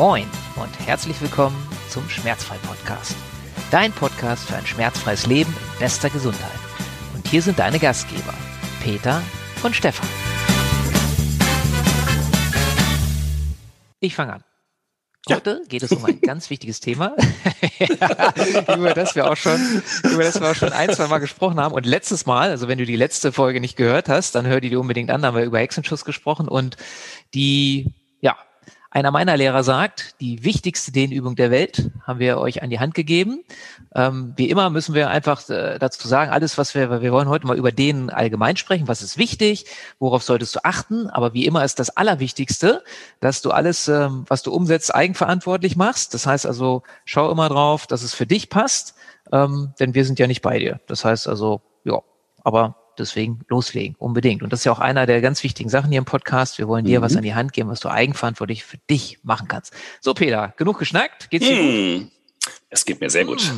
Moin und herzlich willkommen zum Schmerzfrei-Podcast. Dein Podcast für ein schmerzfreies Leben in bester Gesundheit. Und hier sind deine Gastgeber, Peter und Stefan. Ich fange an. Heute geht es um ein ganz wichtiges Thema, über das wir auch schon, über das wir auch schon ein, zwei Mal gesprochen haben. Und letztes Mal, also wenn du die letzte Folge nicht gehört hast, dann hör die dir unbedingt an, da haben wir über Hexenschuss gesprochen und die, ja, einer meiner Lehrer sagt, die wichtigste Dehnübung der Welt haben wir euch an die Hand gegeben. Ähm, wie immer müssen wir einfach äh, dazu sagen, alles, was wir, wir wollen heute mal über Dehnen allgemein sprechen, was ist wichtig, worauf solltest du achten. Aber wie immer ist das Allerwichtigste, dass du alles, ähm, was du umsetzt, eigenverantwortlich machst. Das heißt also, schau immer drauf, dass es für dich passt, ähm, denn wir sind ja nicht bei dir. Das heißt also, ja, aber Deswegen loslegen, unbedingt. Und das ist ja auch einer der ganz wichtigen Sachen hier im Podcast. Wir wollen dir mhm. was an die Hand geben, was du eigenverantwortlich für dich machen kannst. So, Peter, genug geschnackt? Geht's dir mhm. gut? Es geht mir sehr gut. Hm.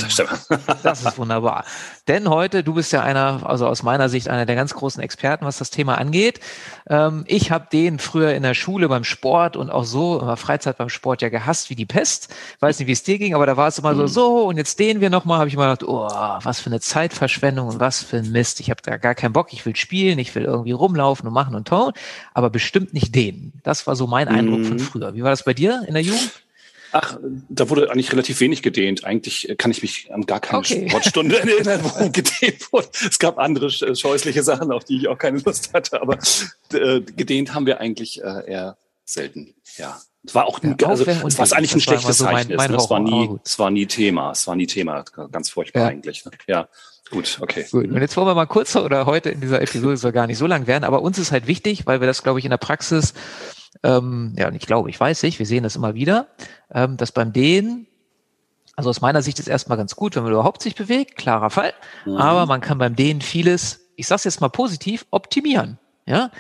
Das ist wunderbar. Denn heute, du bist ja einer, also aus meiner Sicht einer der ganz großen Experten, was das Thema angeht. Ähm, ich habe den früher in der Schule beim Sport und auch so in der Freizeit beim Sport ja gehasst wie die Pest. Weiß nicht, wie es dir ging, aber da war es immer so, hm. so und jetzt den wir nochmal, habe ich immer gedacht, oh, was für eine Zeitverschwendung und was für ein Mist. Ich habe da gar keinen Bock, ich will spielen, ich will irgendwie rumlaufen und machen und tun, aber bestimmt nicht den. Das war so mein Eindruck von früher. Wie war das bei dir in der Jugend? Ach, da wurde eigentlich relativ wenig gedehnt. Eigentlich kann ich mich an gar keine okay. Sportstunde erinnern, wo gedehnt wurde. Es gab andere äh, scheußliche Sachen, auf die ich auch keine Lust hatte, aber äh, gedehnt haben wir eigentlich äh, eher selten. Ja. Es war auch ja, also, es war eigentlich ein schlechtes so Zeichen. Mein, mein es war nie, es war nie Thema. Es war nie Thema. Ganz furchtbar ja. eigentlich. Ne? Ja. Gut, okay. Gut. Und jetzt wollen wir mal kurz oder heute in dieser Episode soll gar nicht so lang werden, aber uns ist halt wichtig, weil wir das, glaube ich, in der Praxis ähm, ja, ich glaube, ich weiß nicht, wir sehen das immer wieder, ähm, dass beim Dehnen, also aus meiner Sicht ist erstmal ganz gut, wenn man überhaupt sich bewegt, klarer Fall, mhm. aber man kann beim Dehnen vieles, ich sage jetzt mal positiv, optimieren. Ja,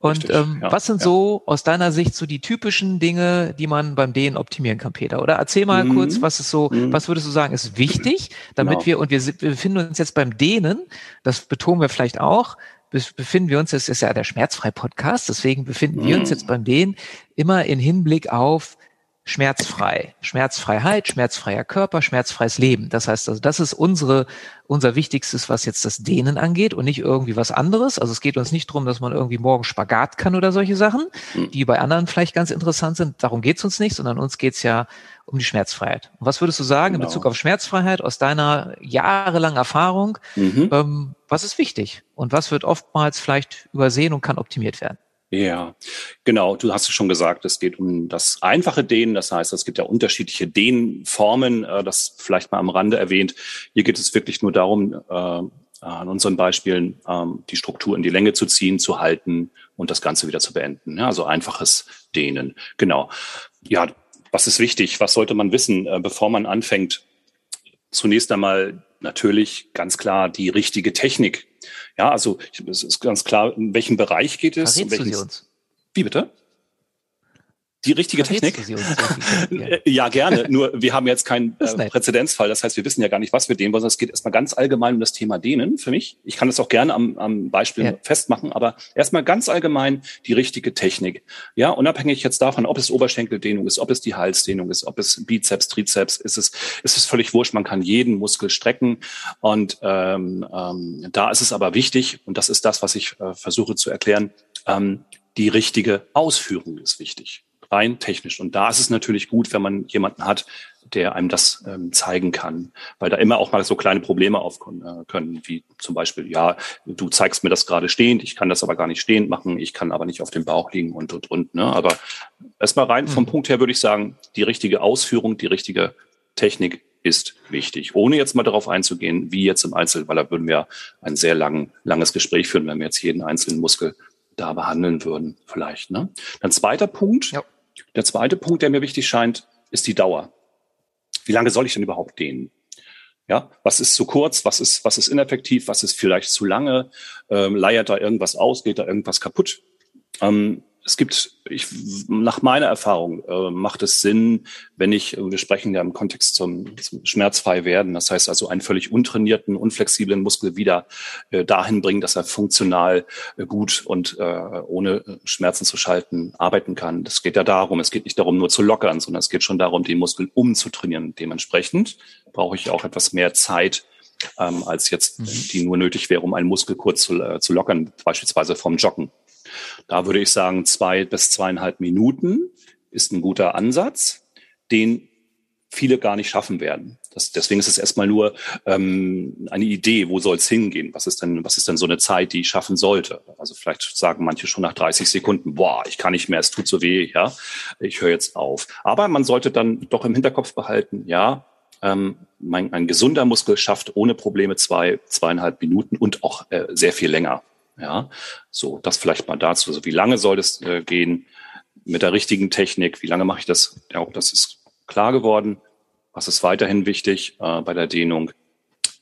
und ähm, ja, was sind ja. so aus deiner Sicht so die typischen Dinge, die man beim Dehnen optimieren kann, Peter? Oder erzähl mal mhm. kurz, was ist so, mhm. was würdest du sagen, ist wichtig, damit genau. wir, und wir, wir befinden uns jetzt beim Dehnen, das betonen wir vielleicht auch, befinden wir uns, das ist ja der Schmerzfrei-Podcast, deswegen befinden wir uns mm. jetzt beim denen immer in Hinblick auf schmerzfrei. Schmerzfreiheit, schmerzfreier Körper, schmerzfreies Leben. Das heißt also, das ist unsere, unser Wichtigstes, was jetzt das Dehnen angeht und nicht irgendwie was anderes. Also es geht uns nicht darum, dass man irgendwie morgen Spagat kann oder solche Sachen, mm. die bei anderen vielleicht ganz interessant sind. Darum geht's uns nicht, sondern uns geht's ja um die Schmerzfreiheit. Und was würdest du sagen genau. in Bezug auf Schmerzfreiheit aus deiner jahrelangen Erfahrung? Mhm. Ähm, was ist wichtig und was wird oftmals vielleicht übersehen und kann optimiert werden? Ja, genau. Du hast es schon gesagt, es geht um das einfache Dehnen. Das heißt, es gibt ja unterschiedliche Dehnformen, äh, das vielleicht mal am Rande erwähnt. Hier geht es wirklich nur darum, äh, an unseren Beispielen ähm, die Struktur in die Länge zu ziehen, zu halten und das Ganze wieder zu beenden. Also einfaches Dehnen. Genau. Ja, was ist wichtig? Was sollte man wissen, äh, bevor man anfängt? Zunächst einmal natürlich ganz klar die richtige Technik. Ja, also es ist ganz klar, in welchem Bereich geht es? Verrätst du sie uns? Wie bitte? Die richtige Technik? ja, gerne. Nur wir haben jetzt keinen äh, Präzedenzfall. Das heißt, wir wissen ja gar nicht, was wir dehnen wollen. Es geht erstmal ganz allgemein um das Thema Dehnen für mich. Ich kann das auch gerne am, am Beispiel ja. festmachen, aber erstmal ganz allgemein die richtige Technik. Ja, unabhängig jetzt davon, ob es Oberschenkeldehnung ist, ob es die Halsdehnung ist, ob es Bizeps, Trizeps ist, es ist es völlig wurscht. Man kann jeden Muskel strecken und ähm, ähm, da ist es aber wichtig und das ist das, was ich äh, versuche zu erklären. Ähm, die richtige Ausführung ist wichtig rein technisch. Und da ist es natürlich gut, wenn man jemanden hat, der einem das ähm, zeigen kann, weil da immer auch mal so kleine Probleme aufkommen äh, können, wie zum Beispiel, ja, du zeigst mir das gerade stehend, ich kann das aber gar nicht stehend machen, ich kann aber nicht auf dem Bauch liegen und und und. Ne? Aber erstmal rein vom mhm. Punkt her würde ich sagen, die richtige Ausführung, die richtige Technik ist wichtig. Ohne jetzt mal darauf einzugehen, wie jetzt im Einzelnen, weil da würden wir ein sehr lang, langes Gespräch führen, wenn wir jetzt jeden einzelnen Muskel da behandeln würden, vielleicht. Ne? Dann zweiter Punkt. Ja der zweite Punkt, der mir wichtig scheint, ist die Dauer. Wie lange soll ich denn überhaupt dehnen? Ja, was ist zu kurz? Was ist, was ist ineffektiv? Was ist vielleicht zu lange? Ähm, leiert da irgendwas aus? Geht da irgendwas kaputt? Ähm, es gibt, ich, nach meiner Erfahrung äh, macht es Sinn, wenn ich, wir sprechen ja im Kontext zum, zum schmerzfrei werden, das heißt also einen völlig untrainierten, unflexiblen Muskel wieder äh, dahin bringen, dass er funktional äh, gut und äh, ohne Schmerzen zu schalten arbeiten kann. Das geht ja darum, es geht nicht darum, nur zu lockern, sondern es geht schon darum, den Muskel umzutrainieren. Dementsprechend brauche ich auch etwas mehr Zeit, ähm, als jetzt, mhm. die nur nötig wäre, um einen Muskel kurz zu, äh, zu lockern, beispielsweise vom Joggen. Da würde ich sagen, zwei bis zweieinhalb Minuten ist ein guter Ansatz, den viele gar nicht schaffen werden. Das, deswegen ist es erstmal nur ähm, eine Idee, wo soll es hingehen? Was ist denn, was ist denn so eine Zeit, die ich schaffen sollte? Also vielleicht sagen manche schon nach 30 Sekunden, boah, ich kann nicht mehr, es tut so weh, ja, ich höre jetzt auf. Aber man sollte dann doch im Hinterkopf behalten, ja, ähm, mein, ein gesunder Muskel schafft ohne Probleme zwei, zweieinhalb Minuten und auch äh, sehr viel länger. Ja, so das vielleicht mal dazu. Also wie lange soll das äh, gehen mit der richtigen Technik? Wie lange mache ich das? Ja, auch das ist klar geworden. Was ist weiterhin wichtig äh, bei der Dehnung?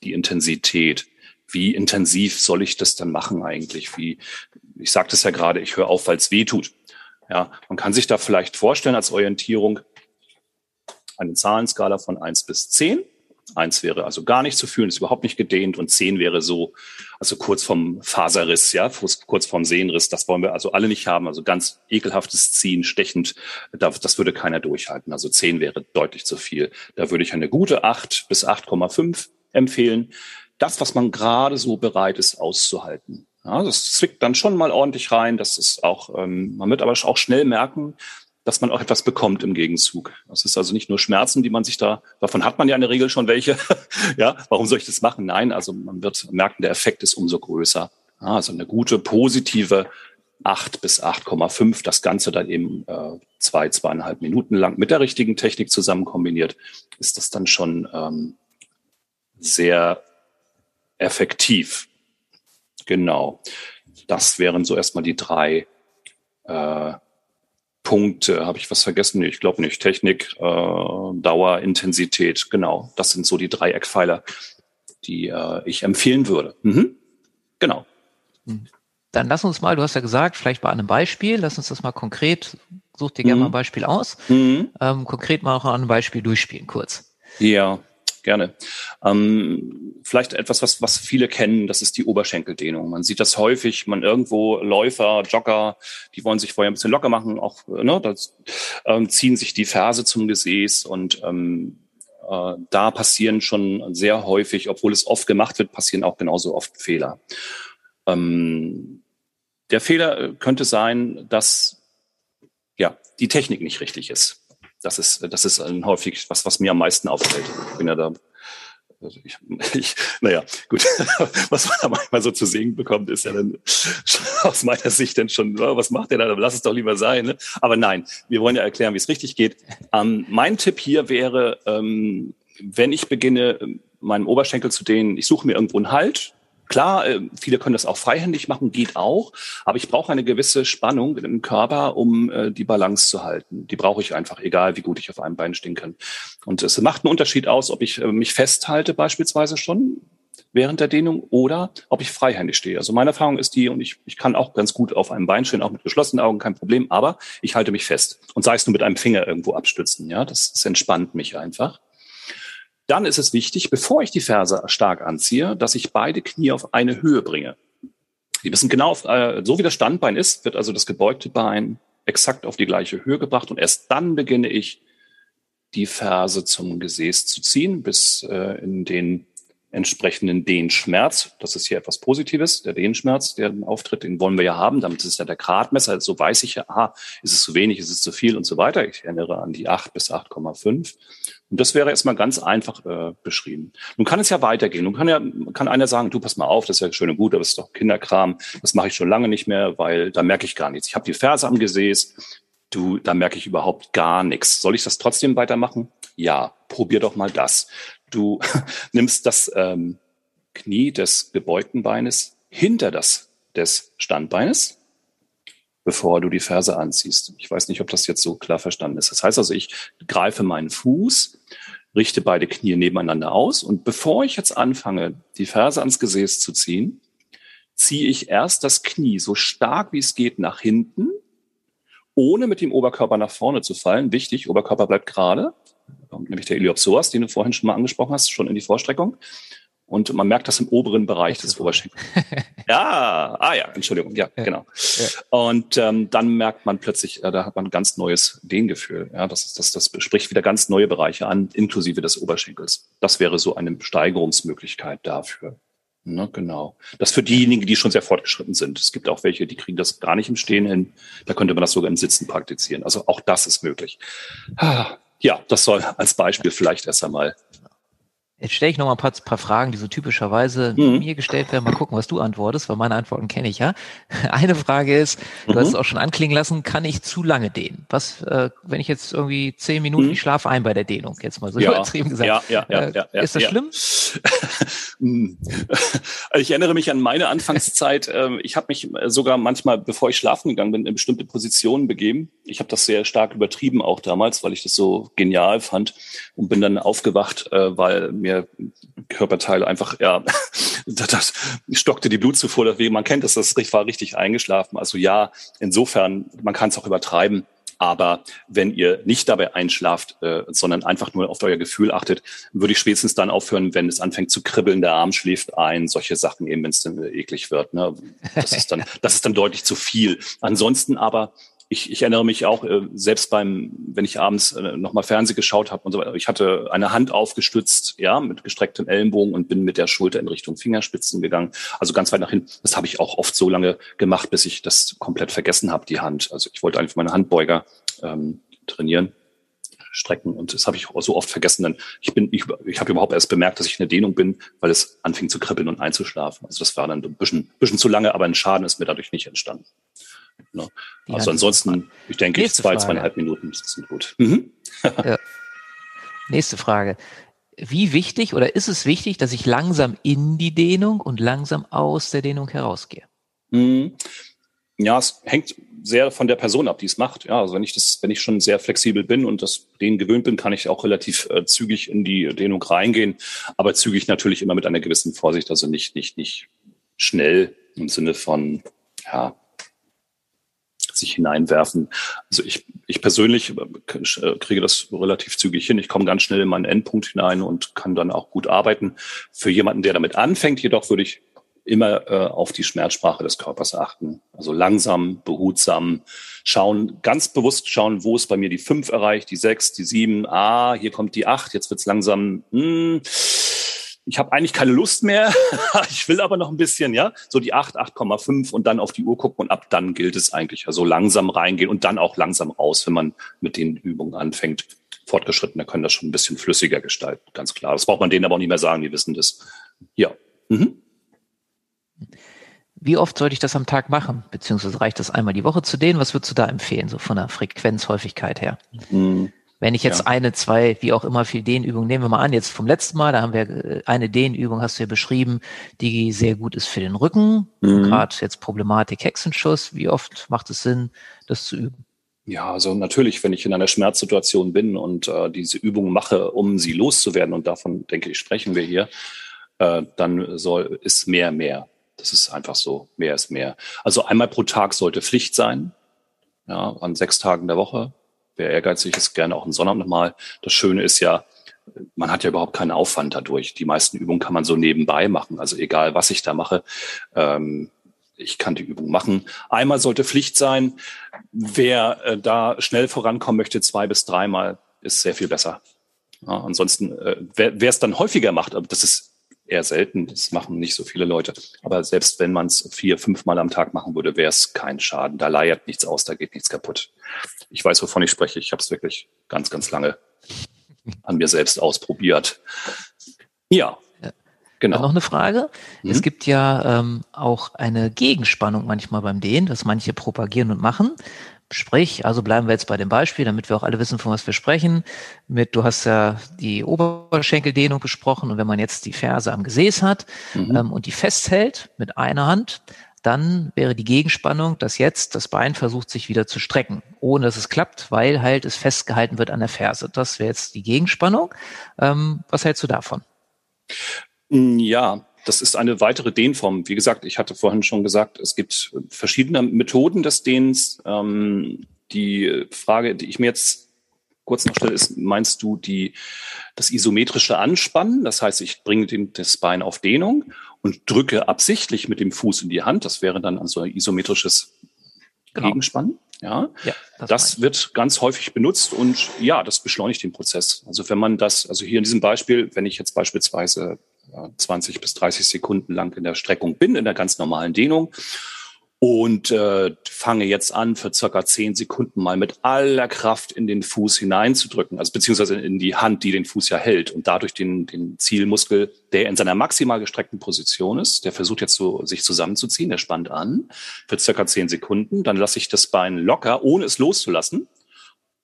Die Intensität. Wie intensiv soll ich das dann machen eigentlich? Wie, ich sagte es ja gerade, ich höre auf, weil es weh tut. Ja, man kann sich da vielleicht vorstellen als Orientierung eine Zahlenskala von eins bis zehn Eins wäre also gar nicht zu fühlen, ist überhaupt nicht gedehnt und zehn wäre so, also kurz vom Faserriss, ja, kurz vom Sehnenriss. Das wollen wir also alle nicht haben. Also ganz ekelhaftes Ziehen, stechend, das würde keiner durchhalten. Also zehn wäre deutlich zu viel. Da würde ich eine gute acht bis 8,5 empfehlen. Das, was man gerade so bereit ist auszuhalten. Ja, das zwickt dann schon mal ordentlich rein. Das ist auch, ähm, man wird aber auch schnell merken, dass man auch etwas bekommt im Gegenzug. Das ist also nicht nur Schmerzen, die man sich da, davon hat man ja in der Regel schon welche. ja, warum soll ich das machen? Nein, also man wird merken, der Effekt ist umso größer. Also eine gute, positive 8 bis 8,5, das Ganze dann eben äh, zwei, zweieinhalb Minuten lang mit der richtigen Technik zusammen kombiniert, ist das dann schon ähm, sehr effektiv. Genau. Das wären so erstmal die drei äh, Punkte. Habe ich was vergessen? Nee, ich glaube nicht. Technik, äh, Dauer, Intensität. Genau, das sind so die drei Eckpfeiler, die äh, ich empfehlen würde. Mhm. Genau. Mhm. Dann lass uns mal, du hast ja gesagt, vielleicht bei einem Beispiel, lass uns das mal konkret, such dir gerne mhm. mal ein Beispiel aus, mhm. ähm, konkret mal auch an einem Beispiel durchspielen, kurz. Ja, gerne. Ähm, vielleicht etwas, was, was viele kennen, das ist die Oberschenkeldehnung. Man sieht das häufig, man irgendwo Läufer, Jogger, die wollen sich vorher ein bisschen locker machen, auch ne, das, ähm, ziehen sich die Ferse zum Gesäß und ähm, äh, da passieren schon sehr häufig, obwohl es oft gemacht wird, passieren auch genauso oft Fehler. Ähm, der Fehler könnte sein, dass ja die Technik nicht richtig ist. Das ist, das ist häufig was, was mir am meisten auffällt. Ich bin ja da ich, ich, naja, gut, was man da manchmal so zu sehen bekommt, ist ja dann aus meiner Sicht dann schon, oh, was macht der da? Lass es doch lieber sein. Ne? Aber nein, wir wollen ja erklären, wie es richtig geht. Ähm, mein Tipp hier wäre, ähm, wenn ich beginne, meinen Oberschenkel zu dehnen, ich suche mir irgendwo einen Halt, Klar, äh, viele können das auch freihändig machen, geht auch, aber ich brauche eine gewisse Spannung im Körper, um äh, die Balance zu halten. Die brauche ich einfach, egal wie gut ich auf einem Bein stehen kann. Und es macht einen Unterschied aus, ob ich äh, mich festhalte beispielsweise schon während der Dehnung oder ob ich freihändig stehe. Also meine Erfahrung ist die, und ich, ich kann auch ganz gut auf einem Bein stehen, auch mit geschlossenen Augen, kein Problem, aber ich halte mich fest und sei es nur mit einem Finger irgendwo abstützen. Ja, das, das entspannt mich einfach. Dann ist es wichtig, bevor ich die Ferse stark anziehe, dass ich beide Knie auf eine Höhe bringe. Die müssen genau, auf, äh, so wie das Standbein ist, wird also das gebeugte Bein exakt auf die gleiche Höhe gebracht und erst dann beginne ich, die Ferse zum Gesäß zu ziehen, bis äh, in den entsprechenden Dehnschmerz. Das ist hier etwas Positives. Der Dehnschmerz, der auftritt, den wollen wir ja haben. Damit ist ja der Gradmesser. So weiß ich ja, aha, ist es zu wenig, ist es zu viel und so weiter. Ich erinnere an die 8 bis 8,5. Und das wäre erstmal ganz einfach äh, beschrieben. Nun kann es ja weitergehen. Nun kann ja kann einer sagen, du pass mal auf, das ist ja schön und gut, aber das ist doch Kinderkram. Das mache ich schon lange nicht mehr, weil da merke ich gar nichts. Ich habe die Ferse am Gesäß. Du, da merke ich überhaupt gar nichts. Soll ich das trotzdem weitermachen? Ja, probier doch mal das. Du nimmst das ähm, Knie des gebeugten Beines hinter das des Standbeines, bevor du die Ferse anziehst. Ich weiß nicht, ob das jetzt so klar verstanden ist. Das heißt also, ich greife meinen Fuß, richte beide Knie nebeneinander aus und bevor ich jetzt anfange, die Ferse ans Gesäß zu ziehen, ziehe ich erst das Knie so stark wie es geht nach hinten ohne mit dem Oberkörper nach vorne zu fallen. Wichtig, Oberkörper bleibt gerade. Nämlich der Iliopsoas, den du vorhin schon mal angesprochen hast, schon in die Vorstreckung. Und man merkt das im oberen Bereich des Oberschenkels. ja, ah ja, Entschuldigung, ja, ja genau. Ja. Und ähm, dann merkt man plötzlich, äh, da hat man ein ganz neues Dehngefühl. Ja, das, ist, das, das spricht wieder ganz neue Bereiche an, inklusive des Oberschenkels. Das wäre so eine Steigerungsmöglichkeit dafür. Ne, genau. Das für diejenigen, die schon sehr fortgeschritten sind. Es gibt auch welche, die kriegen das gar nicht im Stehen hin. Da könnte man das sogar im Sitzen praktizieren. Also auch das ist möglich. Ah, ja, das soll als Beispiel vielleicht erst einmal Jetzt stelle ich noch mal ein paar, paar Fragen, die so typischerweise mhm. mir gestellt werden. Mal gucken, was du antwortest, weil meine Antworten kenne ich ja. Eine Frage ist, du mhm. hast es auch schon anklingen lassen, kann ich zu lange dehnen? Was, äh, wenn ich jetzt irgendwie zehn Minuten, mhm. ich schlafe ein bei der Dehnung, jetzt mal so ja. übertrieben gesagt. Ja, ja, ja, äh, ja, ja, ist das ja. schlimm? Hm. ich erinnere mich an meine Anfangszeit. Ähm, ich habe mich sogar manchmal, bevor ich schlafen gegangen bin, in bestimmte Positionen begeben. Ich habe das sehr stark übertrieben auch damals, weil ich das so genial fand und bin dann aufgewacht, äh, weil mir Körperteile einfach, ja, das stockte die Blutzufuhr, deswegen man kennt das, das war richtig eingeschlafen. Also ja, insofern, man kann es auch übertreiben. Aber wenn ihr nicht dabei einschlaft, äh, sondern einfach nur auf euer Gefühl achtet, würde ich spätestens dann aufhören, wenn es anfängt zu kribbeln, der Arm schläft ein, solche Sachen eben, wenn es dann eklig wird. Ne? Das ist dann, das ist dann deutlich zu viel. Ansonsten aber ich, ich erinnere mich auch, äh, selbst beim, wenn ich abends äh, nochmal Fernseh geschaut habe und so weiter, ich hatte eine Hand aufgestützt, ja, mit gestrecktem Ellenbogen und bin mit der Schulter in Richtung Fingerspitzen gegangen, also ganz weit nach hinten. Das habe ich auch oft so lange gemacht, bis ich das komplett vergessen habe, die Hand. Also ich wollte einfach meine Handbeuger ähm, trainieren strecken und das habe ich auch so oft vergessen. Denn ich bin, ich, ich habe überhaupt erst bemerkt, dass ich in der Dehnung bin, weil es anfing zu kribbeln und einzuschlafen. Also das war dann ein bisschen, bisschen zu lange, aber ein Schaden ist mir dadurch nicht entstanden. Ne? Also ansonsten, ich denke, Nächste zwei, Frage. zweieinhalb Minuten sind gut. Mhm. ja. Nächste Frage. Wie wichtig oder ist es wichtig, dass ich langsam in die Dehnung und langsam aus der Dehnung herausgehe? Mhm. Ja, es hängt sehr von der Person ab, die es macht. Ja, also wenn ich das, wenn ich schon sehr flexibel bin und das denen gewöhnt bin, kann ich auch relativ äh, zügig in die Dehnung reingehen, aber zügig natürlich immer mit einer gewissen Vorsicht, also nicht, nicht, nicht schnell im Sinne von, ja, sich hineinwerfen. Also ich, ich persönlich äh, kriege das relativ zügig hin. Ich komme ganz schnell in meinen Endpunkt hinein und kann dann auch gut arbeiten. Für jemanden, der damit anfängt, jedoch würde ich immer äh, auf die Schmerzsprache des Körpers achten. Also langsam, behutsam schauen, ganz bewusst schauen, wo ist bei mir die fünf erreicht, die sechs, die sieben, ah, hier kommt die acht, jetzt wird's langsam, mh, hm, ich habe eigentlich keine Lust mehr, ich will aber noch ein bisschen, ja, so die 8, 8,5 und dann auf die Uhr gucken und ab dann gilt es eigentlich, also langsam reingehen und dann auch langsam raus, wenn man mit den Übungen anfängt. Fortgeschrittene können das schon ein bisschen flüssiger gestalten, ganz klar. Das braucht man denen aber auch nicht mehr sagen, die wissen das. Ja. Mhm. Wie oft sollte ich das am Tag machen? Beziehungsweise reicht das einmal die Woche zu denen? Was würdest du da empfehlen, so von der Frequenzhäufigkeit her? Mhm. Wenn ich jetzt ja. eine, zwei, wie auch immer viel Dehnübungen, nehmen wir mal an, jetzt vom letzten Mal, da haben wir äh, eine Dehnübung, hast du ja beschrieben, die sehr gut ist für den Rücken. Mhm. Gerade jetzt Problematik Hexenschuss. Wie oft macht es Sinn, das zu üben? Ja, also natürlich, wenn ich in einer Schmerzsituation bin und äh, diese Übung mache, um sie loszuwerden, und davon denke ich, sprechen wir hier, äh, dann soll ist mehr mehr. Das ist einfach so, mehr ist mehr. Also einmal pro Tag sollte Pflicht sein, ja, an sechs Tagen der Woche wer ehrgeizig ist, gerne auch einen Sonnabend nochmal. Das Schöne ist ja, man hat ja überhaupt keinen Aufwand dadurch. Die meisten Übungen kann man so nebenbei machen. Also egal, was ich da mache, ähm, ich kann die Übung machen. Einmal sollte Pflicht sein. Wer äh, da schnell vorankommen möchte, zwei bis dreimal, ist sehr viel besser. Ja, ansonsten, äh, wer es dann häufiger macht, aber das ist eher selten, das machen nicht so viele Leute. Aber selbst wenn man es vier, fünfmal am Tag machen würde, wäre es kein Schaden. Da leiert nichts aus, da geht nichts kaputt ich weiß, wovon ich spreche. Ich habe es wirklich ganz, ganz lange an mir selbst ausprobiert. Ja, Genau. noch eine Frage. Mhm. Es gibt ja ähm, auch eine Gegenspannung manchmal beim Dehnen, was manche propagieren und machen. Sprich, also bleiben wir jetzt bei dem Beispiel, damit wir auch alle wissen, von was wir sprechen. Mit, du hast ja die Oberschenkeldehnung besprochen und wenn man jetzt die Ferse am Gesäß hat mhm. ähm, und die festhält mit einer Hand, dann wäre die Gegenspannung, dass jetzt das Bein versucht, sich wieder zu strecken, ohne dass es klappt, weil halt es festgehalten wird an der Ferse. Das wäre jetzt die Gegenspannung. Ähm, was hältst du davon? Mm, ja, das ist eine weitere Dehnform. Wie gesagt, ich hatte vorhin schon gesagt, es gibt verschiedene Methoden des Dehnens. Ähm, die Frage, die ich mir jetzt kurz noch stelle, ist, meinst du die, das isometrische Anspannen? Das heißt, ich bringe den, das Bein auf Dehnung und drücke absichtlich mit dem Fuß in die Hand. Das wäre dann also ein isometrisches genau. Gegenspannen. Ja, ja das, das wird ganz häufig benutzt und ja, das beschleunigt den Prozess. Also wenn man das, also hier in diesem Beispiel, wenn ich jetzt beispielsweise 20 bis 30 Sekunden lang in der Streckung bin, in der ganz normalen Dehnung und äh, fange jetzt an, für circa zehn Sekunden mal mit aller Kraft in den Fuß hineinzudrücken, also beziehungsweise in die Hand, die den Fuß ja hält und dadurch den, den Zielmuskel, der in seiner maximal gestreckten Position ist, der versucht jetzt so, sich zusammenzuziehen, der spannt an für circa zehn Sekunden, dann lasse ich das Bein locker, ohne es loszulassen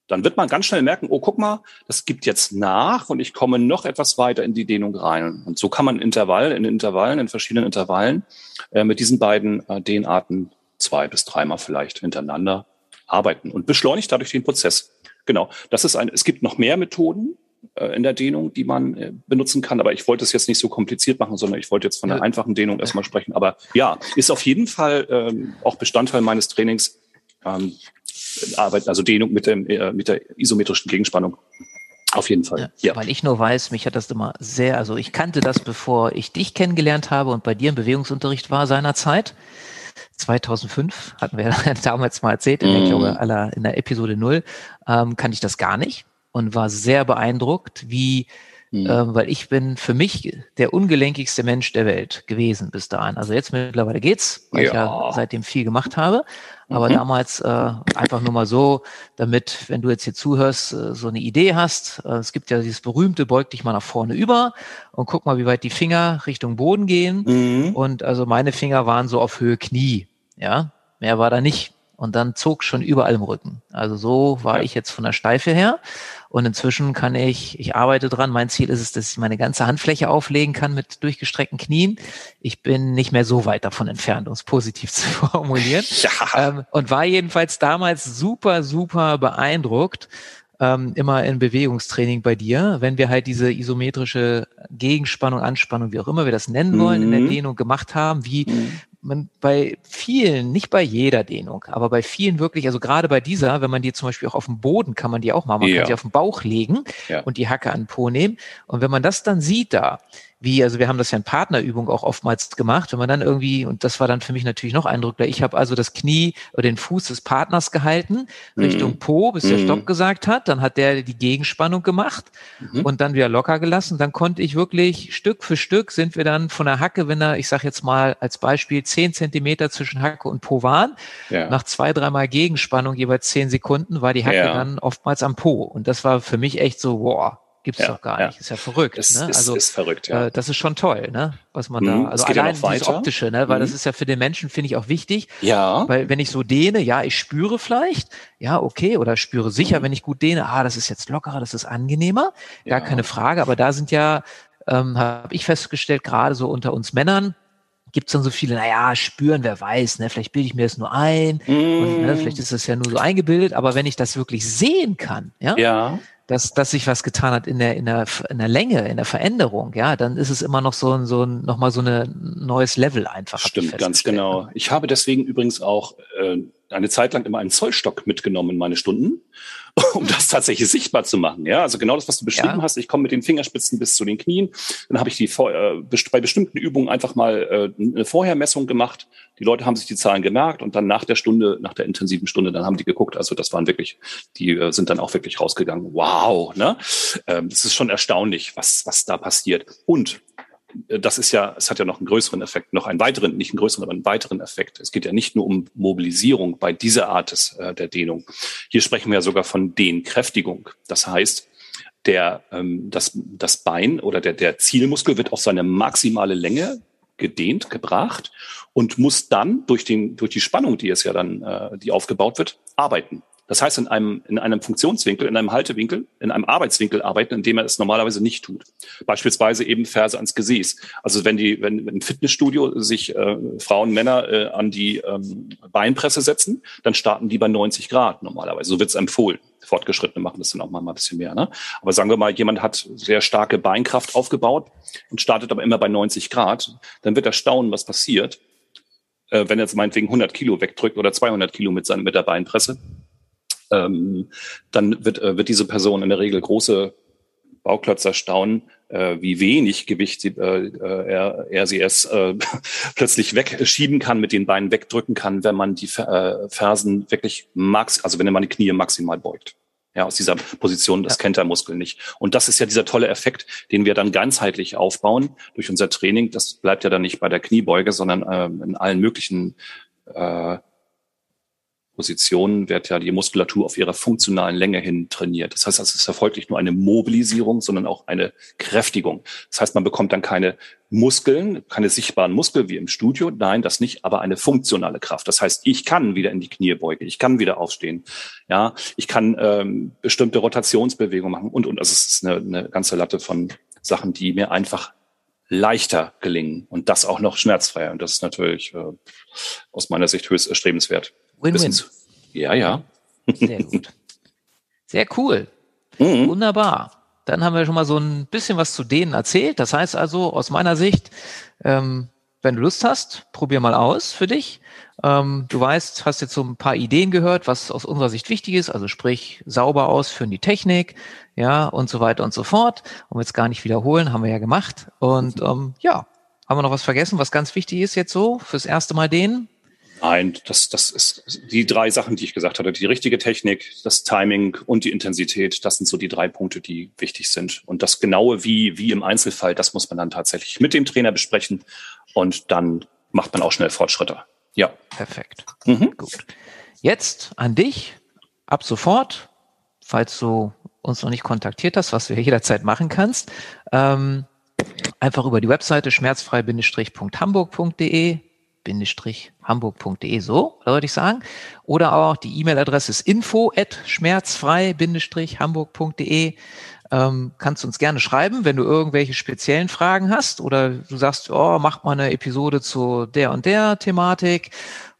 dann wird man ganz schnell merken, oh, guck mal, das gibt jetzt nach und ich komme noch etwas weiter in die Dehnung rein. Und so kann man Intervall, in Intervallen, in verschiedenen Intervallen äh, mit diesen beiden äh, Dehnarten zwei bis dreimal vielleicht hintereinander arbeiten und beschleunigt dadurch den Prozess. Genau, das ist ein, es gibt noch mehr Methoden äh, in der Dehnung, die man äh, benutzen kann, aber ich wollte es jetzt nicht so kompliziert machen, sondern ich wollte jetzt von der einfachen Dehnung erstmal sprechen. Aber ja, ist auf jeden Fall ähm, auch Bestandteil meines Trainings, ähm, arbeiten, also Dehnung mit, dem, äh, mit der isometrischen Gegenspannung. Auf jeden Fall. Ja, ja, Weil ich nur weiß, mich hat das immer sehr, also ich kannte das, bevor ich dich kennengelernt habe und bei dir im Bewegungsunterricht war seinerzeit. 2005 hatten wir damals mal erzählt, in der, mm. glaube, aller, in der Episode 0, ähm, kannte ich das gar nicht und war sehr beeindruckt, wie Mhm. Ähm, weil ich bin für mich der ungelenkigste Mensch der Welt gewesen bis dahin. Also jetzt mittlerweile geht's, weil ja. ich ja seitdem viel gemacht habe. Aber mhm. damals äh, einfach nur mal so, damit, wenn du jetzt hier zuhörst, äh, so eine Idee hast. Äh, es gibt ja dieses berühmte, beug dich mal nach vorne über und guck mal, wie weit die Finger Richtung Boden gehen. Mhm. Und also meine Finger waren so auf Höhe Knie. Ja, mehr war da nicht und dann zog schon überall im Rücken. Also so war ja. ich jetzt von der Steife her. Und inzwischen kann ich, ich arbeite dran. Mein Ziel ist es, dass ich meine ganze Handfläche auflegen kann mit durchgestreckten Knien. Ich bin nicht mehr so weit davon entfernt, um es positiv zu formulieren. Ja. Ähm, und war jedenfalls damals super, super beeindruckt, ähm, immer in Bewegungstraining bei dir, wenn wir halt diese isometrische Gegenspannung, Anspannung, wie auch immer wir das nennen wollen, mhm. in der mhm. Dehnung gemacht haben, wie, mhm man bei vielen, nicht bei jeder Dehnung, aber bei vielen wirklich, also gerade bei dieser, wenn man die zum Beispiel auch auf dem Boden kann man die auch machen, man ja. kann sie auf den Bauch legen ja. und die Hacke an den Po nehmen. Und wenn man das dann sieht da, wie, also wir haben das ja in Partnerübung auch oftmals gemacht, wenn man dann irgendwie, und das war dann für mich natürlich noch eindrücklicher, ich habe also das Knie oder den Fuß des Partners gehalten, Richtung mhm. Po, bis der mhm. Stopp gesagt hat, dann hat der die Gegenspannung gemacht mhm. und dann wieder locker gelassen. Dann konnte ich wirklich Stück für Stück sind wir dann von der Hacke, wenn er, ich sage jetzt mal als Beispiel, zehn Zentimeter zwischen Hacke und Po waren, ja. nach zwei, dreimal Gegenspannung, jeweils zehn Sekunden, war die Hacke ja. dann oftmals am Po. Und das war für mich echt so, wow, gibt's ja, doch gar ja. nicht. Ist ja verrückt. Es, ne? ist, also ist verrückt, ja. Äh, das ist schon toll, ne? Was man mhm, da, also allein ja dieses optische, ne? Weil mhm. das ist ja für den Menschen, finde ich, auch wichtig. Ja. Weil wenn ich so dehne, ja, ich spüre vielleicht, ja, okay, oder spüre sicher, mhm. wenn ich gut dehne, ah, das ist jetzt lockerer, das ist angenehmer, gar ja. keine Frage. Aber da sind ja, ähm, habe ich festgestellt, gerade so unter uns Männern, gibt es dann so viele, naja, spüren, wer weiß, ne? Vielleicht bilde ich mir das nur ein mm. und ne, vielleicht ist das ja nur so eingebildet, aber wenn ich das wirklich sehen kann, ja, ja dass, dass sich was getan hat in der, in der, in der Länge, in der Veränderung, ja, dann ist es immer noch so ein, so ein, nochmal so ein neues Level einfach. Stimmt, ganz genau. Ich habe deswegen übrigens auch äh, eine Zeit lang immer einen Zollstock mitgenommen in meine Stunden, um das tatsächlich sichtbar zu machen. Ja, also genau das, was du beschrieben ja. hast. Ich komme mit den Fingerspitzen bis zu den Knien. Dann habe ich die äh, bei bestimmten Übungen einfach mal äh, eine Vorhermessung gemacht. Die Leute haben sich die Zahlen gemerkt und dann nach der Stunde, nach der intensiven Stunde, dann haben die geguckt. Also das waren wirklich, die äh, sind dann auch wirklich rausgegangen. Wow, ne? Ähm, das ist schon erstaunlich, was was da passiert. Und äh, das ist ja, es hat ja noch einen größeren Effekt, noch einen weiteren, nicht einen größeren, aber einen weiteren Effekt. Es geht ja nicht nur um Mobilisierung bei dieser Art des, äh, der Dehnung. Hier sprechen wir ja sogar von Dehnkräftigung. Das heißt, der, ähm, das, das Bein oder der, der Zielmuskel wird auf seine maximale Länge gedehnt, gebracht und muss dann durch, den, durch die Spannung, die es ja dann, äh, die aufgebaut wird, arbeiten. Das heißt, in einem, in einem Funktionswinkel, in einem Haltewinkel, in einem Arbeitswinkel arbeiten, in dem er es normalerweise nicht tut. Beispielsweise eben Ferse ans Gesäß. Also wenn die, wenn im Fitnessstudio sich äh, Frauen, Männer äh, an die ähm, Beinpresse setzen, dann starten die bei 90 Grad normalerweise. So wird es empfohlen. Fortgeschrittene machen das dann auch mal ein bisschen mehr. Ne? Aber sagen wir mal, jemand hat sehr starke Beinkraft aufgebaut und startet aber immer bei 90 Grad, dann wird er staunen, was passiert, äh, wenn er jetzt meinetwegen 100 Kilo wegdrückt oder 200 Kilo mit, seinem, mit der Beinpresse ähm, dann wird, äh, wird diese Person in der Regel große Bauklötze erstaunen, äh, wie wenig Gewicht sie, äh, äh er, er sie es äh, plötzlich wegschieben kann, mit den Beinen wegdrücken kann, wenn man die äh, Fersen wirklich max, also wenn man die Knie maximal beugt. Ja, aus dieser Position, das ja. kennt der Muskel nicht. Und das ist ja dieser tolle Effekt, den wir dann ganzheitlich aufbauen durch unser Training. Das bleibt ja dann nicht bei der Kniebeuge, sondern äh, in allen möglichen äh, Positionen wird ja die Muskulatur auf ihrer funktionalen Länge hin trainiert. Das heißt, es ist erfolgt nicht nur eine Mobilisierung, sondern auch eine Kräftigung. Das heißt, man bekommt dann keine Muskeln, keine sichtbaren Muskeln wie im Studio. Nein, das nicht, aber eine funktionale Kraft. Das heißt, ich kann wieder in die Knie beugen, ich kann wieder aufstehen. Ja, ich kann ähm, bestimmte Rotationsbewegungen machen und und. Also es ist eine, eine ganze Latte von Sachen, die mir einfach leichter gelingen und das auch noch schmerzfreier. Und das ist natürlich äh, aus meiner Sicht höchst erstrebenswert. Win-win. Ja, ja. Sehr gut. Sehr cool. Mhm. Wunderbar. Dann haben wir schon mal so ein bisschen was zu denen erzählt. Das heißt also, aus meiner Sicht, ähm, wenn du Lust hast, probier mal aus für dich. Ähm, du weißt, hast jetzt so ein paar Ideen gehört, was aus unserer Sicht wichtig ist, also sprich sauber ausführen die Technik, ja, und so weiter und so fort. Um jetzt gar nicht wiederholen, haben wir ja gemacht. Und ähm, ja, haben wir noch was vergessen, was ganz wichtig ist jetzt so fürs erste Mal denen? Nein, das, das ist die drei Sachen, die ich gesagt hatte. Die richtige Technik, das Timing und die Intensität, das sind so die drei Punkte, die wichtig sind. Und das genaue wie, wie im Einzelfall, das muss man dann tatsächlich mit dem Trainer besprechen und dann macht man auch schnell Fortschritte. Ja. Perfekt. Mhm. Gut. Jetzt an dich, ab sofort, falls du uns noch nicht kontaktiert hast, was du jederzeit machen kannst, ähm, einfach über die Webseite schmerzfrei-hamburg.de hamburg.de, so würde ich sagen. Oder auch die E-Mail-Adresse ist info at schmerzfrei-hamburg.de. Ähm, kannst uns gerne schreiben, wenn du irgendwelche speziellen Fragen hast oder du sagst, oh, mach mal eine Episode zu der und der Thematik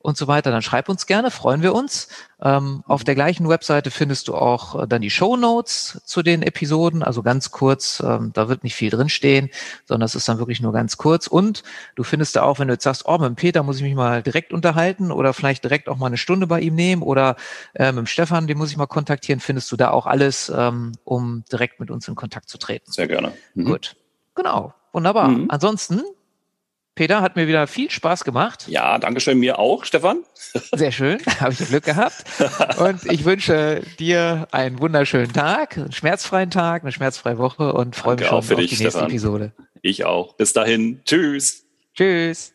und so weiter, dann schreib uns gerne, freuen wir uns. Ähm, auf der gleichen Webseite findest du auch äh, dann die Show Notes zu den Episoden, also ganz kurz, ähm, da wird nicht viel drinstehen, sondern es ist dann wirklich nur ganz kurz. Und du findest da auch, wenn du jetzt sagst, oh, mit dem Peter muss ich mich mal direkt unterhalten oder vielleicht direkt auch mal eine Stunde bei ihm nehmen oder äh, mit dem Stefan, den muss ich mal kontaktieren, findest du da auch alles, ähm, um direkt mit uns in Kontakt zu treten. Sehr gerne. Mhm. Gut. Genau. Wunderbar. Mhm. Ansonsten Peter, hat mir wieder viel Spaß gemacht. Ja, danke schön, mir auch, Stefan. Sehr schön, habe ich Glück gehabt. Und ich wünsche dir einen wunderschönen Tag, einen schmerzfreien Tag, eine schmerzfreie Woche und freue mich schon auf dich, die nächste Stefan. Episode. Ich auch. Bis dahin. Tschüss. Tschüss.